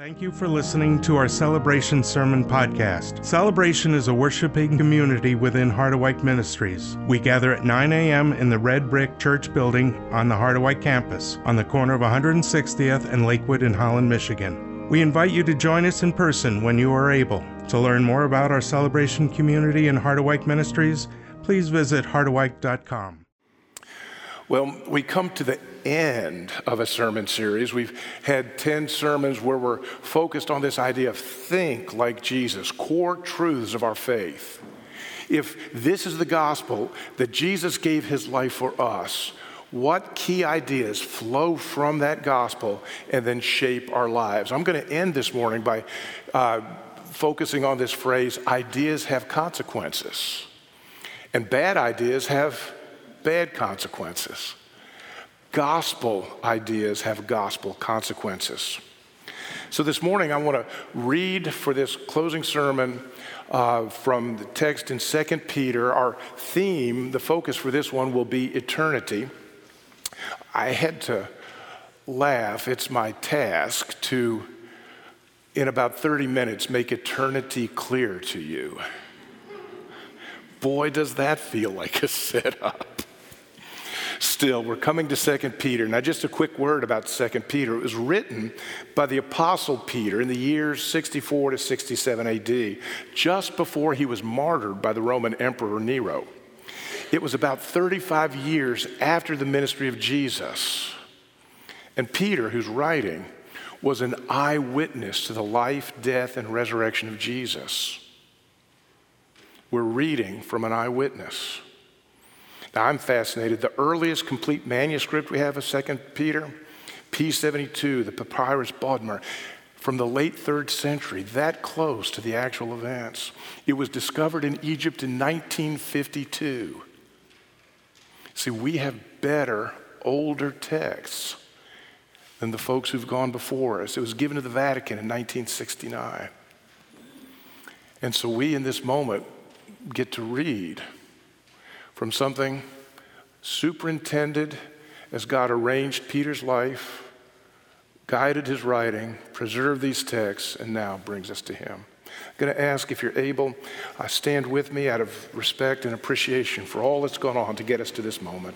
Thank you for listening to our Celebration Sermon Podcast. Celebration is a worshiping community within Harderwyk Ministries. We gather at 9 a.m. in the Red Brick Church building on the Harderwyk campus, on the corner of 160th and Lakewood in Holland, Michigan. We invite you to join us in person when you are able. To learn more about our Celebration community and Harderwyk Ministries, please visit harderwyk.com. Well, we come to the end of a sermon series. We've had 10 sermons where we're focused on this idea of think like Jesus, core truths of our faith. If this is the gospel that Jesus gave his life for us, what key ideas flow from that gospel and then shape our lives? I'm going to end this morning by uh, focusing on this phrase ideas have consequences, and bad ideas have bad consequences. Gospel ideas have gospel consequences. So this morning, I want to read for this closing sermon uh, from the text in 2 Peter. Our theme, the focus for this one, will be eternity. I had to laugh. It's my task to, in about 30 minutes, make eternity clear to you. Boy, does that feel like a setup still. We're coming to 2 Peter. Now, just a quick word about 2 Peter. It was written by the Apostle Peter in the years 64 to 67 AD, just before he was martyred by the Roman Emperor Nero. It was about 35 years after the ministry of Jesus. And Peter, who's writing, was an eyewitness to the life, death, and resurrection of Jesus. We're reading from an eyewitness. Now, I'm fascinated. The earliest complete manuscript we have of 2 Peter, P72, the Papyrus Bodmer, from the late third century, that close to the actual events. It was discovered in Egypt in 1952. See, we have better, older texts than the folks who've gone before us. It was given to the Vatican in 1969. And so we, in this moment, get to read from something superintended as God arranged Peter's life, guided his writing, preserved these texts, and now brings us to him. I'm going to ask if you're able, uh, stand with me out of respect and appreciation for all that's gone on to get us to this moment.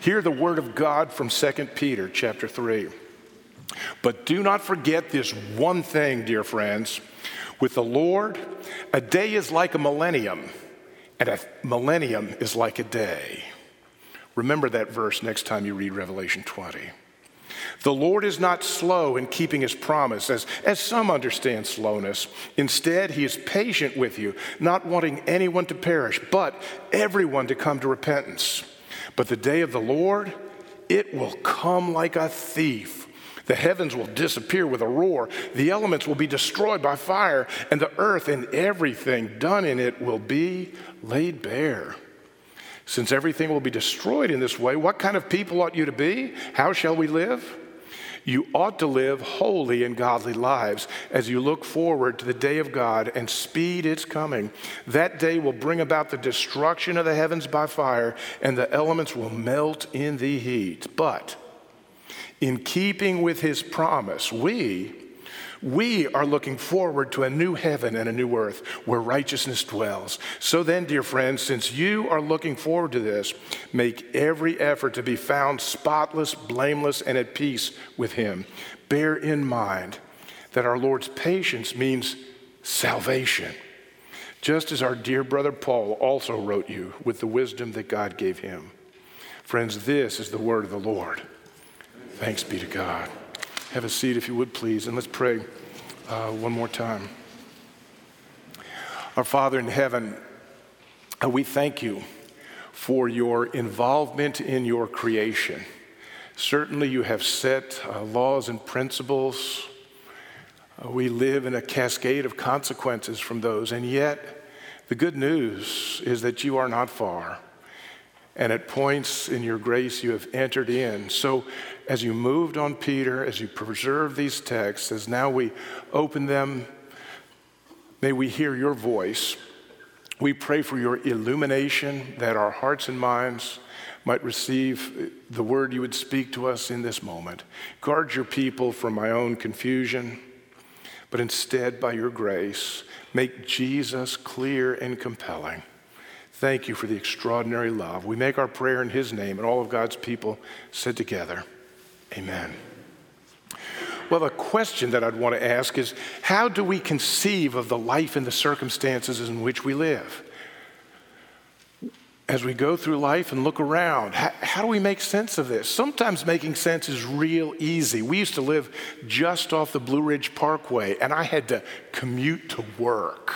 Hear the word of God from 2 Peter chapter 3. But do not forget this one thing, dear friends. With the Lord, a day is like a millennium and a millennium is like a day. Remember that verse next time you read Revelation 20. The Lord is not slow in keeping his promise, as, as some understand slowness. Instead, he is patient with you, not wanting anyone to perish, but everyone to come to repentance. But the day of the Lord, it will come like a thief. The heavens will disappear with a roar. The elements will be destroyed by fire, and the earth and everything done in it will be laid bare. Since everything will be destroyed in this way, what kind of people ought you to be? How shall we live? You ought to live holy and godly lives as you look forward to the day of God and speed its coming. That day will bring about the destruction of the heavens by fire, and the elements will melt in the heat. But in keeping with his promise, we we are looking forward to a new heaven and a new earth where righteousness dwells. So then, dear friends, since you are looking forward to this, make every effort to be found spotless, blameless, and at peace with Him. Bear in mind that our Lord's patience means salvation, just as our dear brother Paul also wrote you with the wisdom that God gave him. Friends, this is the word of the Lord. Thanks be to God. Have a seat if you would, please, and let's pray uh, one more time. Our Father in heaven, uh, we thank you for your involvement in your creation. Certainly, you have set uh, laws and principles. Uh, we live in a cascade of consequences from those, and yet, the good news is that you are not far. And at points in your grace, you have entered in. So, as you moved on Peter, as you preserve these texts, as now we open them, may we hear your voice. We pray for your illumination that our hearts and minds might receive the word you would speak to us in this moment. Guard your people from my own confusion. but instead, by your grace, make Jesus clear and compelling. Thank you for the extraordinary love. We make our prayer in His name, and all of God's people said together, Amen. Well, the question that I'd want to ask is how do we conceive of the life and the circumstances in which we live? As we go through life and look around, how, how, do we make sense of this? Sometimes making sense is real easy. We used to live just off the Blue Ridge Parkway, and I had to commute to work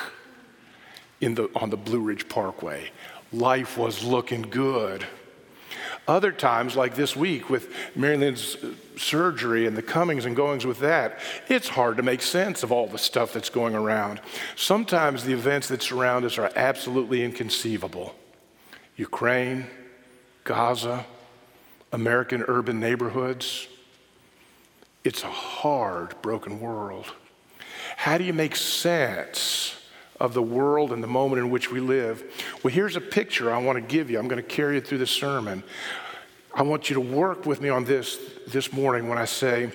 in the, on the Blue Ridge Parkway. Life was looking good. Other times, like this week with Mary Lynn's uh, surgery and the comings and goings with that, it's hard to make sense of all the stuff that's going around. Sometimes the events that surround us are absolutely inconceivable. Ukraine, Gaza, American urban neighborhoods. It's a hard, broken world. How do you make sense of the world and the moment in which we live. Well, here's a picture I want to give you. I'm going to carry it through the sermon. I want you to work with me on this this morning when I say,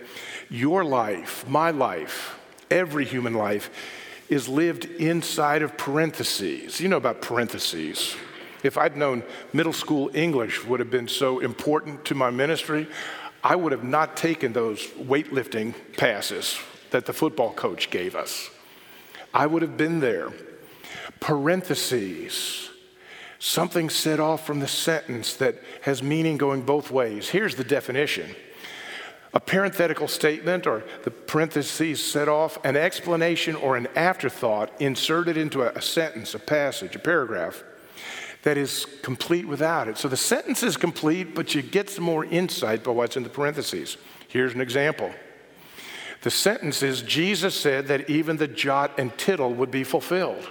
Your life, my life, every human life, is lived inside of parentheses. You know about parentheses. If I'd known middle school English would have been so important to my ministry, I would have not taken those weightlifting passes that the football coach gave us. I would have been there. Parentheses, something set off from the sentence that has meaning going both ways. Here's the definition a parenthetical statement, or the parentheses set off, an explanation or an afterthought inserted into a, sentence, a passage, a paragraph that is complete without it. So the sentence is complete, but you get some more insight by what's in the parentheses. Here's an example. The sentence is Jesus said that even the jot and tittle would be fulfilled.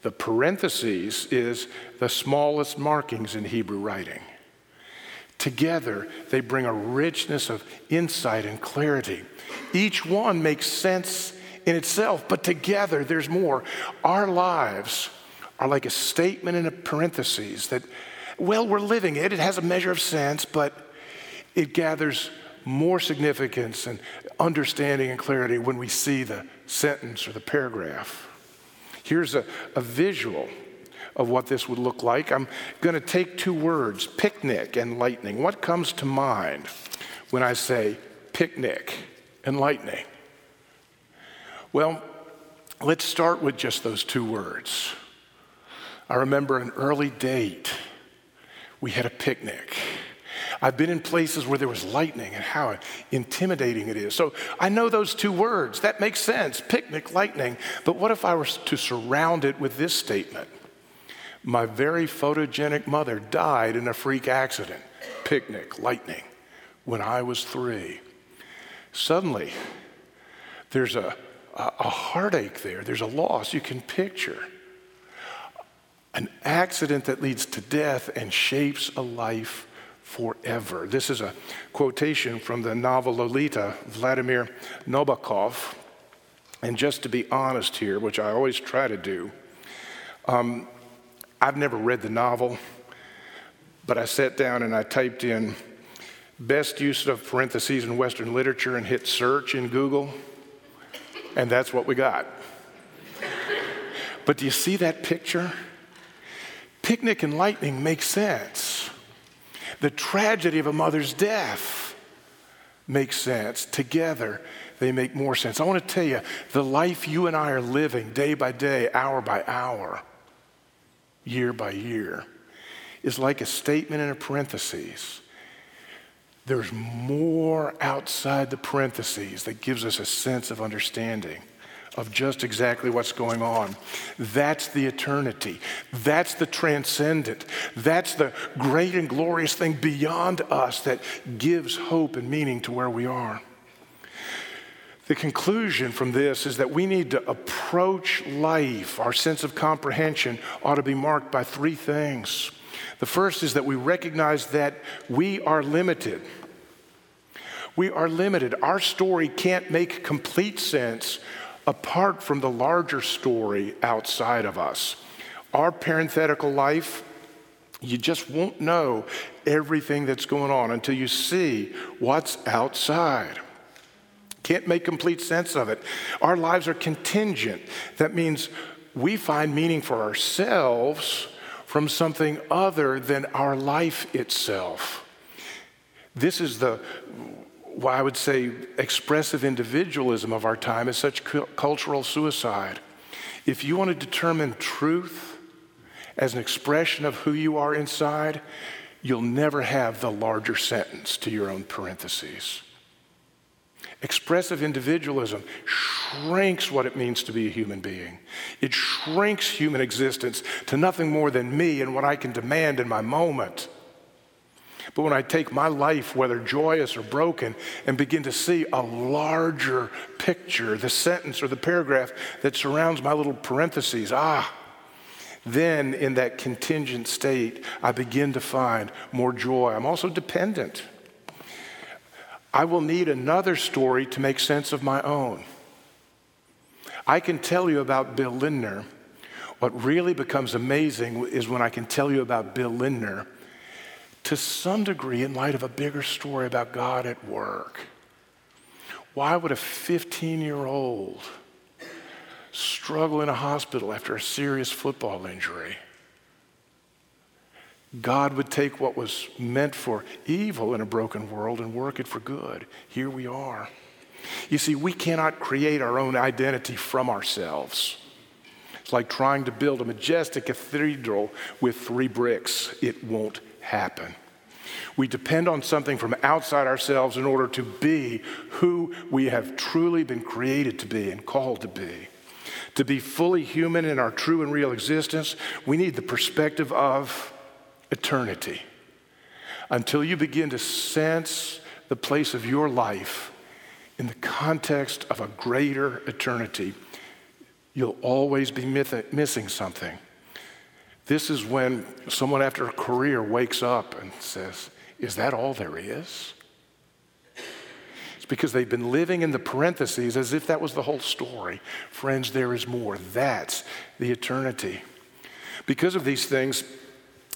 The parentheses is the smallest markings in Hebrew writing. Together, they bring a richness of insight and clarity. Each one makes sense in itself, but together there's more. Our lives are like a statement in a parentheses that, well, we're living it. It has a measure of sense, but it gathers more significance and understanding and clarity when we see the sentence or the paragraph. Here's a, a visual of what this would look like. I'm going to take two words picnic and lightning. What comes to mind when I say picnic and lightning? Well, let's start with just those two words. I remember an early date. We had a picnic. I've been in places where there was lightning and how intimidating it is. So I know those two words. That makes sense picnic, lightning. But what if I were to surround it with this statement? My very photogenic mother died in a freak accident, picnic, lightning, when I was three. Suddenly, there's a, a, a heartache there, there's a loss you can picture. An accident that leads to death and shapes a life forever. This is a quotation from the novel Lolita, Vladimir Nabokov. And just to be honest here, which I always try to do, um, I've never read the novel, but I sat down and I typed in best use of parentheses in Western literature and hit search in Google, and that's what we got. but do you see that picture? Picnic and lightning makes sense. The tragedy of a mother's death makes sense. Together, they make more sense. I want to tell you the life you and I are living day by day, hour by hour, year by year, is like a statement in a parenthesis. There's more outside the parentheses that gives us a sense of understanding of just exactly what's going on. That's the eternity. That's the transcendent. That's the great and glorious thing beyond us that gives hope and meaning to where we are. The conclusion from this is that we need to approach life, our sense of comprehension ought to be marked by three things. The first is that we recognize that we are limited. We are limited. Our story can't make complete sense apart from the larger story outside of us. Our parenthetical life, you just won't know everything that's going on until you see what's outside. Can't make complete sense of it. Our lives are contingent. That means we find meaning for ourselves from something other than our life itself. This is the, why I would say, expressive individualism of our time is such cu- cultural suicide. If you want to determine truth as an expression of who you are inside, you'll never have the larger sentence to your own parentheses. Expressive individualism shrinks what it means to be a human being. It shrinks human existence to nothing more than me and what I can demand in my moment. But when I take my life, whether joyous or broken, and begin to see a larger picture, the sentence or the paragraph that surrounds my little parentheses, ah, then in that contingent state, I begin to find more joy. I'm also dependent. I will need another story to make sense of my own. I can tell you about Bill Lindner. What really becomes amazing is when I can tell you about Bill Lindner to some degree in light of a bigger story about God at work. Why would a 15 year old struggle in a hospital after a serious football injury? God would take what was meant for evil in a broken world and work it for good. Here we are. You see, we cannot create our own identity from ourselves. It's like trying to build a majestic cathedral with three bricks. It won't happen. We depend on something from outside ourselves in order to be who we have truly been created to be and called to be. To be fully human in our true and real existence, we need the perspective of eternity until you begin to sense the place of your life in the context of a greater eternity, you'll always be missing something. This is when someone after a career wakes up and says, Is that all there is? It's because they've been living in the parentheses as if that was the whole story. Friends, there is more. That's the eternity. Because of these things,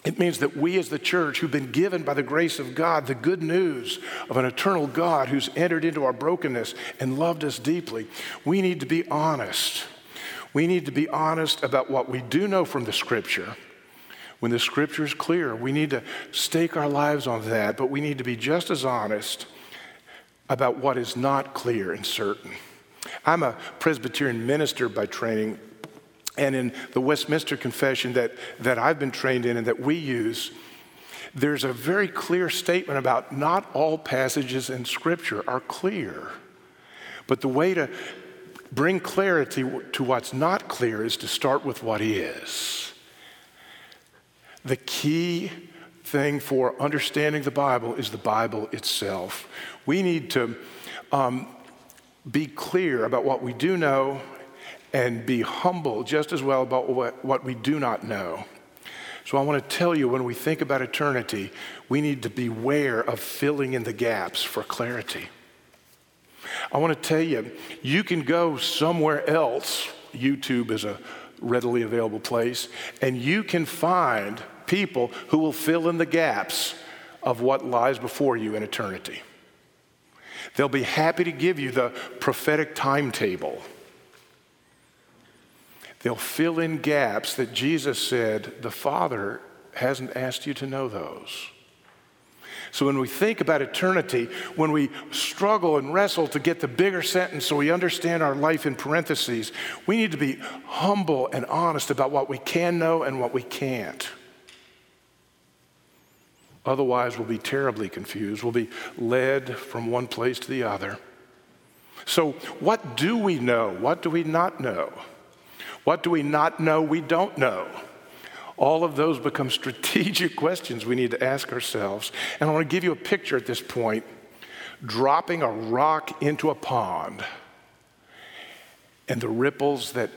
it means that we, as the church, who've been given by the grace of God the good news of an eternal God who's entered into our brokenness and loved us deeply, we need to be honest. We need to be honest about what we do know from the scripture. When the scripture is clear, we need to stake our lives on that, but we need to be just as honest about what is not clear and certain. I'm a Presbyterian minister by training, and in the Westminster Confession that, that I've been trained in and that we use, there's a very clear statement about not all passages in Scripture are clear. But the way to bring clarity to what's not clear is to start with what is. The key thing for understanding the Bible is the Bible itself. We need to um, be clear about what we do know and be humble just as well about what, what we do not know. So I want to tell you when we think about eternity, we need to beware of filling in the gaps for clarity. I want to tell you, you can go somewhere else. YouTube is a readily available place, and you can find people who will fill in the gaps of what lies before you in eternity. They'll be happy to give you the prophetic timetable They'll fill in gaps that Jesus said, the Father hasn't asked you to know those. So when we think about eternity, when we struggle and wrestle to get the bigger sentence so we understand our life in parentheses, we need to be humble and honest about what we can know and what we can't. Otherwise, we'll be terribly confused. We'll be led from one place to the other. So, what do we know? What do we not know? What do we not know we don't know? All of those become strategic questions we need to ask ourselves. And I want to give you a picture at this point dropping a rock into a pond and the ripples that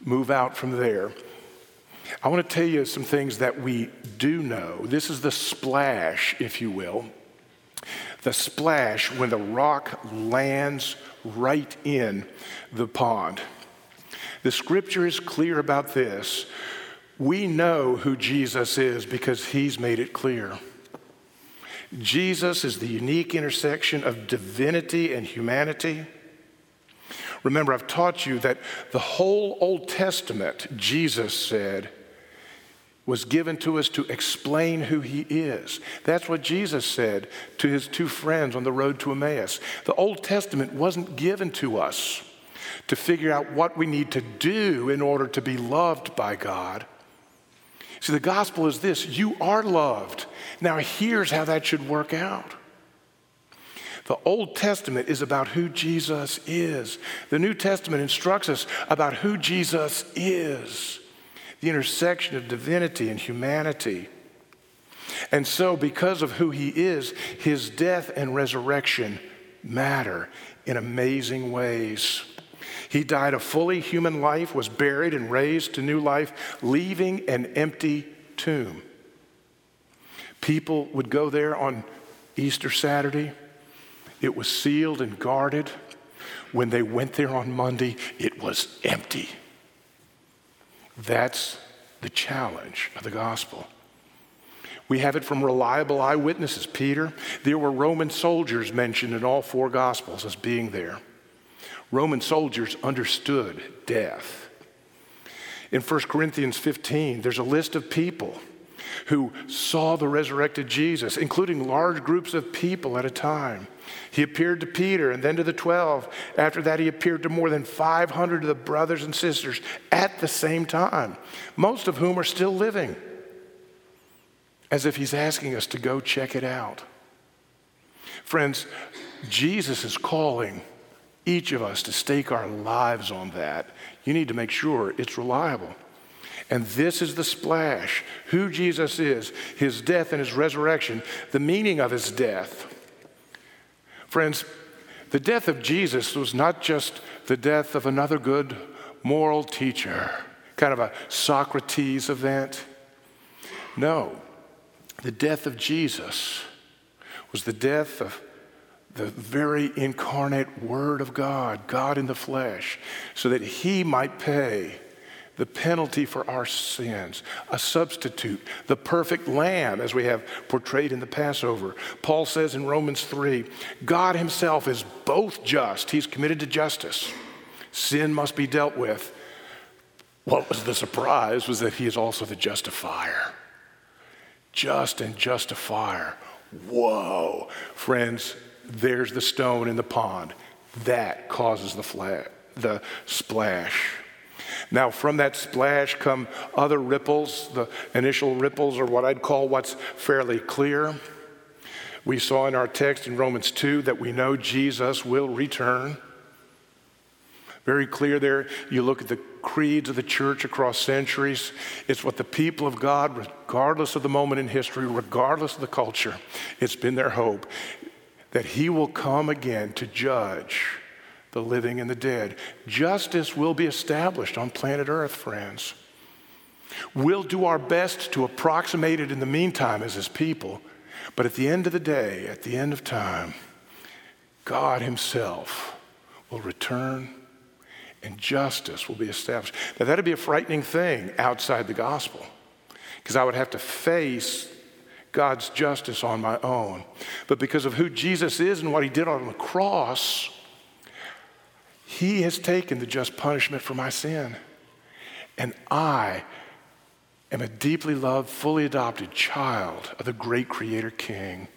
move out from there. I want to tell you some things that we do know. This is the splash, if you will. The splash when the rock lands right in the pond. The scripture is clear about this. We know who Jesus is because he's made it clear. Jesus is the unique intersection of divinity and humanity. Remember, I've taught you that the whole Old Testament, Jesus said, was given to us to explain who he is. That's what Jesus said to his two friends on the road to Emmaus. The Old Testament wasn't given to us to figure out what we need to do in order to be loved by God. See, the gospel is this you are loved. Now, here's how that should work out. The Old Testament is about who Jesus is. The New Testament instructs us about who Jesus is the intersection of divinity and humanity. And so, because of who he is, his death and resurrection matter in amazing ways. He died a fully human life, was buried, and raised to new life, leaving an empty tomb. People would go there on Easter Saturday. It was sealed and guarded. When they went there on Monday, it was empty. That's the challenge of the gospel. We have it from reliable eyewitnesses. Peter, there were Roman soldiers mentioned in all four gospels as being there. Roman soldiers understood death. In 1 Corinthians 15, there's a list of people who saw the resurrected Jesus, including large groups of people at a time. He appeared to Peter and then to the 12. After that, he appeared to more than 500 of the brothers and sisters at the same time, most of whom are still living, as if he's asking us to go check it out. Friends, Jesus is calling each of us to stake our lives on that. You need to make sure it's reliable. And this is the splash who Jesus is, his death and his resurrection, the meaning of his death. Friends, the death of Jesus was not just the death of another good moral teacher, kind of a Socrates event. No, the death of Jesus was the death of the very incarnate Word of God, God in the flesh, so that He might pay the penalty for our sins, a substitute, the perfect lamb, as we have portrayed in the Passover. Paul says in Romans 3 God himself is both just, he's committed to justice. Sin must be dealt with. What was the surprise was that he is also the justifier. Just and justifier. Whoa. Friends, there's the stone in the pond. That causes the, flat, the splash. Now, from that splash come other ripples. The initial ripples are what I'd call what's fairly clear. We saw in our text in Romans 2 that we know Jesus will return. Very clear there. You look at the creeds of the church across centuries. It's what the people of God, regardless of the moment in history, regardless of the culture, it's been their hope that He will come again to judge the living and the dead. Justice will be established on planet Earth, friends. We'll do our best to approximate it in the meantime as His people, but at the end of the day, at the end of time, God Himself will return and justice will be established. Now, that'd be a frightening thing outside the gospel because I would have to face God's justice on my own. But because of who Jesus is and what He did on the cross, he has taken the just punishment for my sin. And I am a deeply loved, fully adopted child of the great Creator King.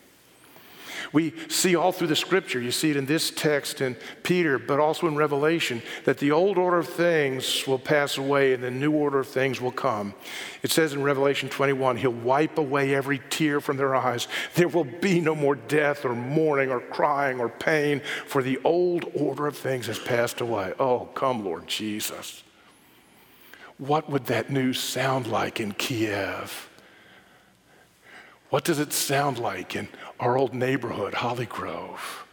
We see all through the scripture, you see it in this text in Peter, but also in Revelation, that the old order of things will pass away and the new order of things will come. It says in Revelation 21, He'll wipe away every tear from their eyes. There will be no more death or mourning or crying or pain, for the old order of things has passed away. Oh, come, Lord Jesus. What would that news sound like in Kiev? What does it sound like in our old neighborhood, Holly Grove?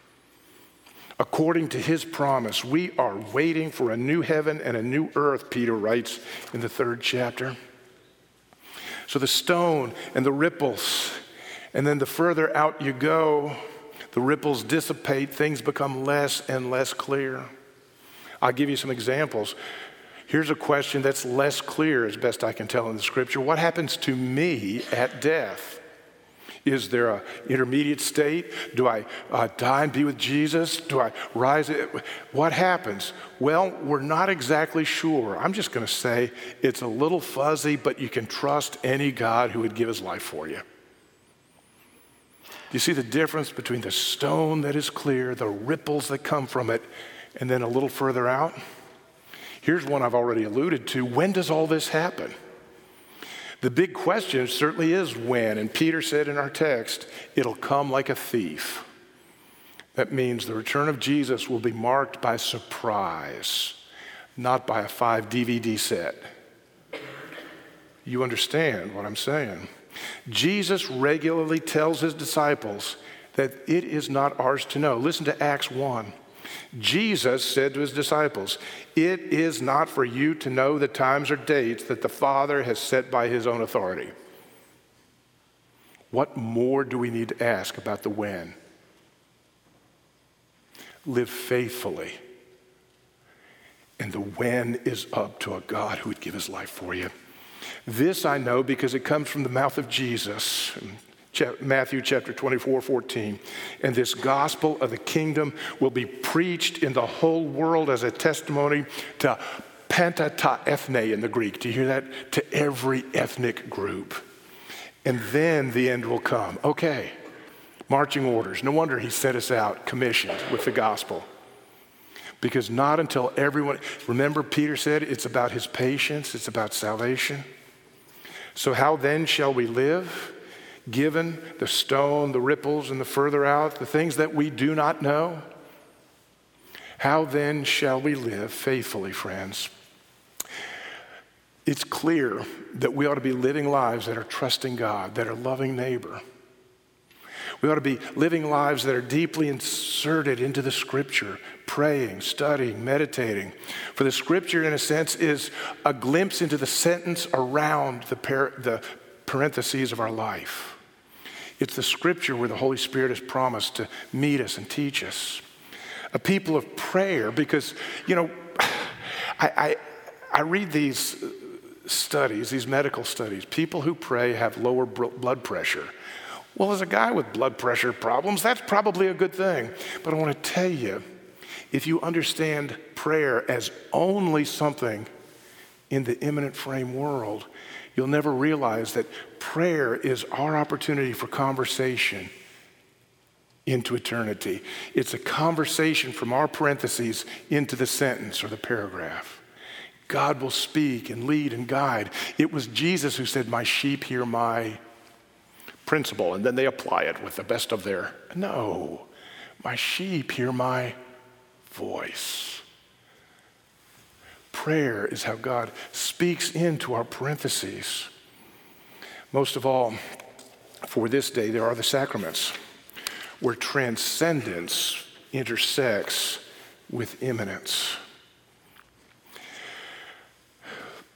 According to his promise, we are waiting for a new heaven and a new earth, Peter writes in the third chapter. So the stone and the ripples, and then the further out you go, the ripples dissipate, things become less and less clear. I'll give you some examples. Here's a question that's less clear, as best I can tell in the scripture What happens to me at death? Is there an intermediate state? Do I uh, die and be with Jesus? Do I rise? What happens? Well, we're not exactly sure. I'm just going to say it's a little fuzzy, but you can trust any God who would give his life for you. You see the difference between the stone that is clear, the ripples that come from it, and then a little further out? Here's one I've already alluded to. When does all this happen? The big question certainly is when. And Peter said in our text, it'll come like a thief. That means the return of Jesus will be marked by surprise, not by a five DVD set. You understand what I'm saying? Jesus regularly tells his disciples that it is not ours to know. Listen to Acts 1. Jesus said to his disciples, It is not for you to know the times or dates that the Father has set by his own authority. What more do we need to ask about the when? Live faithfully. And the when is up to a God who would give his life for you. This I know because it comes from the mouth of Jesus. Matthew chapter 24, 14. And this gospel of the kingdom will be preached in the whole world as a testimony to panta ta ethne in the Greek. Do you hear that? To every ethnic group. And then the end will come. Okay, marching orders. No wonder he set us out commissioned with the gospel. Because not until everyone, remember, Peter said it's about his patience, it's about salvation. So, how then shall we live? Given the stone, the ripples, and the further out, the things that we do not know? How then shall we live faithfully, friends? It's clear that we ought to be living lives that are trusting God, that are loving neighbor. We ought to be living lives that are deeply inserted into the scripture, praying, studying, meditating. For the scripture, in a sense, is a glimpse into the sentence around the, par- the parentheses of our life. It's the scripture where the Holy Spirit has promised to meet us and teach us. A people of prayer, because, you know, I, I, I read these studies, these medical studies. People who pray have lower blood pressure. Well, as a guy with blood pressure problems, that's probably a good thing. But I want to tell you if you understand prayer as only something in the immanent frame world, you'll never realize that prayer is our opportunity for conversation into eternity. It's a conversation from our parentheses into the sentence or the paragraph. God will speak and lead and guide. It was Jesus who said, My sheep hear my principle, and then they apply it with the best of their. No, my sheep hear my voice. Prayer is how God speaks into our parentheses. Most of all, for this day, there are the sacraments where transcendence intersects with immanence.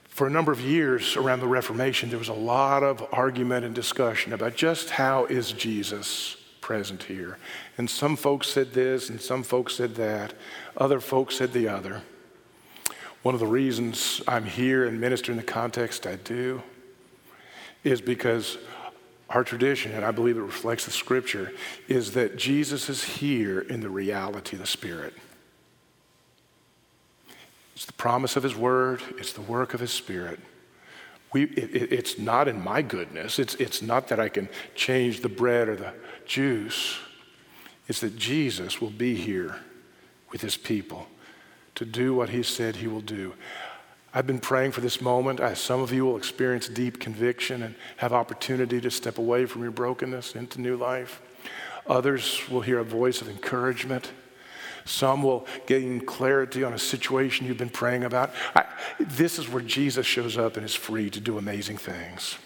For a number of years around the Reformation, there was a lot of argument and discussion about just how is Jesus present here. And some folks said this, and some folks said that. Other folks said the other. One of the reasons I'm here and minister in the context I do is because our tradition, and I believe it reflects the scripture, is that Jesus is here in the reality of the Spirit. It's the promise of His Word, it's the work of His Spirit. We, it, it's not in my goodness, it's, it's not that I can change the bread or the juice. It's that Jesus will be here with His people to do what He said He will do. I've been praying for this moment. I, some of you will experience deep conviction and have opportunity to step away from your brokenness into new life. Others will hear a voice of encouragement. Some will gain clarity on a situation you've been praying about. I, this is where Jesus shows up and is free to do amazing things.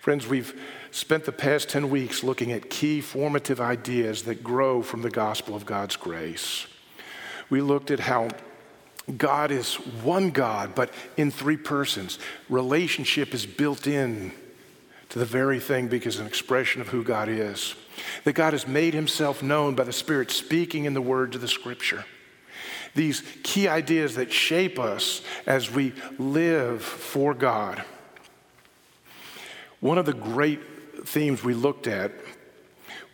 Friends, we've spent the past 10 weeks looking at key formative ideas that grow from the gospel of God's grace. We looked at how God is one God, but in three persons. Relationship is built in to the very thing because an expression of who God is. That God has made himself known by the Spirit speaking in the words of the Scripture. These key ideas that shape us as we live for God. One of the great themes we looked at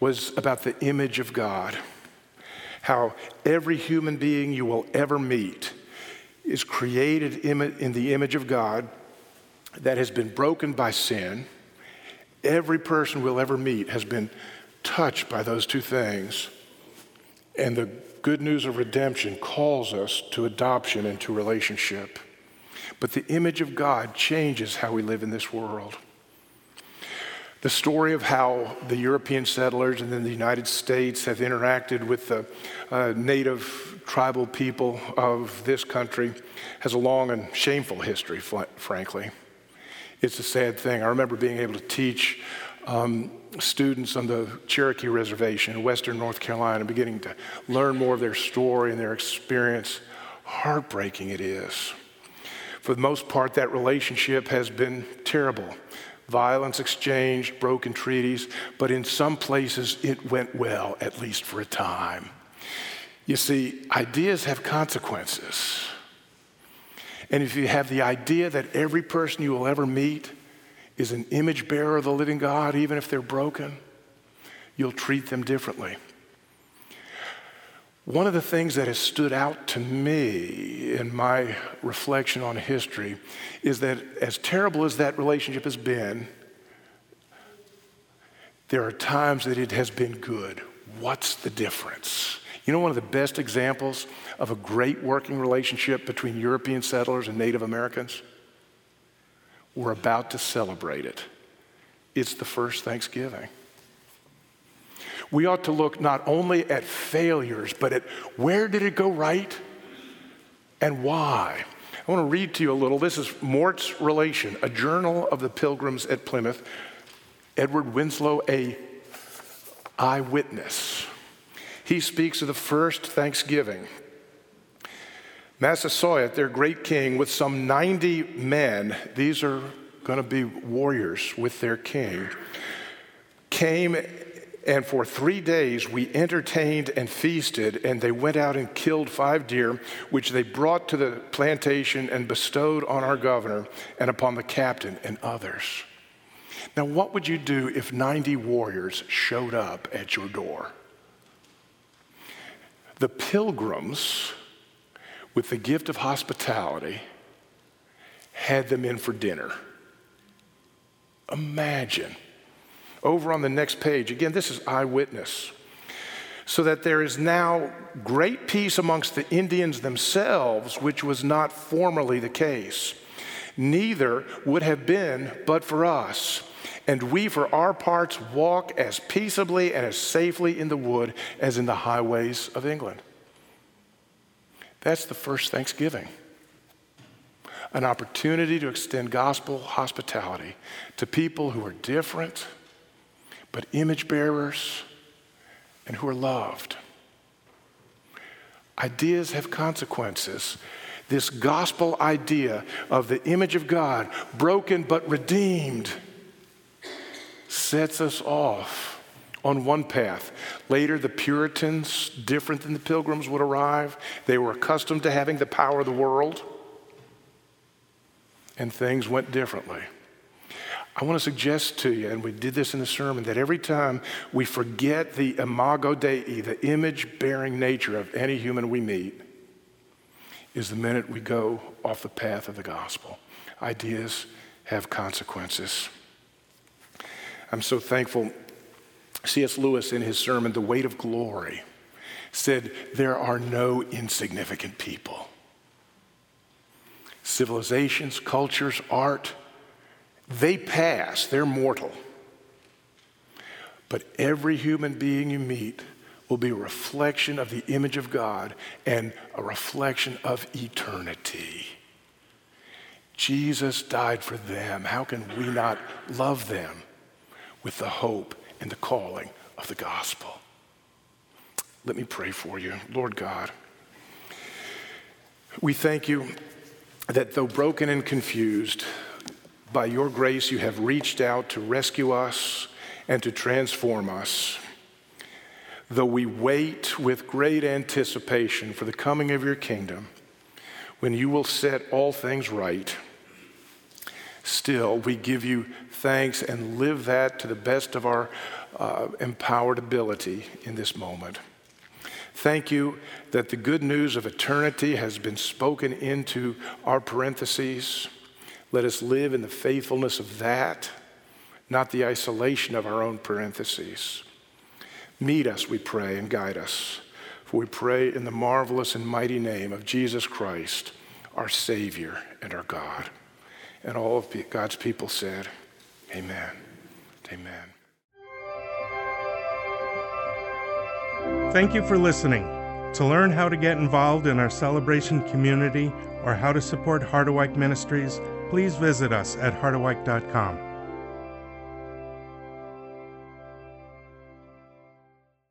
was about the image of God. How every human being you will ever meet is created in the image of God that has been broken by sin. Every person we'll ever meet has been touched by those two things. And the good news of redemption calls us to adoption and to relationship. But the image of God changes how we live in this world. The story of how the European settlers and then the United States have interacted with the uh, native tribal people of this country has a long and shameful history, frankly. It's a sad thing. I remember being able to teach um, students on the Cherokee Reservation in western North Carolina, beginning to learn more of their story and their experience. Heartbreaking it is. For the most part, that relationship has been terrible. Violence exchanged, broken treaties, but in some places it went well, at least for a time. You see, ideas have consequences. And if you have the idea that every person you will ever meet is an image bearer of the living God, even if they're broken, you'll treat them differently. One of the things that has stood out to me in my reflection on history is that as terrible as that relationship has been, there are times that it has been good. What's the difference? You know, one of the best examples of a great working relationship between European settlers and Native Americans? We're about to celebrate it. It's the first Thanksgiving. We ought to look not only at failures, but at where did it go right and why. I want to read to you a little. This is Mourt's Relation, a journal of the pilgrims at Plymouth. Edward Winslow, a eyewitness. He speaks of the first Thanksgiving. Massasoit, their great king, with some 90 men, these are going to be warriors with their king, came and for three days we entertained and feasted, and they went out and killed five deer, which they brought to the plantation and bestowed on our governor and upon the captain and others. Now, what would you do if 90 warriors showed up at your door? The pilgrims with the gift of hospitality, had them in for dinner. Imagine. Over on the next page, again, this is eyewitness. So that there is now great peace amongst the Indians themselves, which was not formerly the case. Neither would have been but for us. And we, for our parts, walk as peaceably and as safely in the wood as in the highways of England. That's the first Thanksgiving. An opportunity to extend gospel hospitality to people who are different, but image bearers and who are loved. Ideas have consequences. This gospel idea of the image of God, broken but redeemed, sets us off on one path. Later, the Puritans, different than the Pilgrims, would arrive. They were accustomed to having the power of the world, and things went differently. I want to suggest to you, and we did this in the sermon, that every time we forget the imago Dei, the image bearing nature of any human we meet, is the minute we go off the path of the gospel. Ideas have consequences. I'm so thankful C.S. Lewis, in his sermon, The Weight of Glory, said, There are no insignificant people. Civilizations, cultures, art, they pass, they're mortal. But every human being you meet will be a reflection of the image of God and a reflection of eternity. Jesus died for them. How can we not love them with the hope and the calling of the gospel. Let me pray for you. Lord God, we thank you that though broken and confused, by your grace you have reached out to rescue us and to transform us. Though we wait with great anticipation for the coming of your kingdom, when you will set all things right, Still, we give you thanks and live that to the best of our uh, empowered ability in this moment. Thank you that the good news of eternity has been spoken into our parentheses. Let us live in the faithfulness of that, not the isolation of our own parentheses. Meet us, we pray, and guide us. For we pray in the marvelous and mighty name of Jesus Christ, our Savior and our God. And all of God's people said, Amen. Amen. Thank you for listening. To learn how to get involved in our celebration community or how to support Harderwyk Ministries, please visit us at harderwyk.com.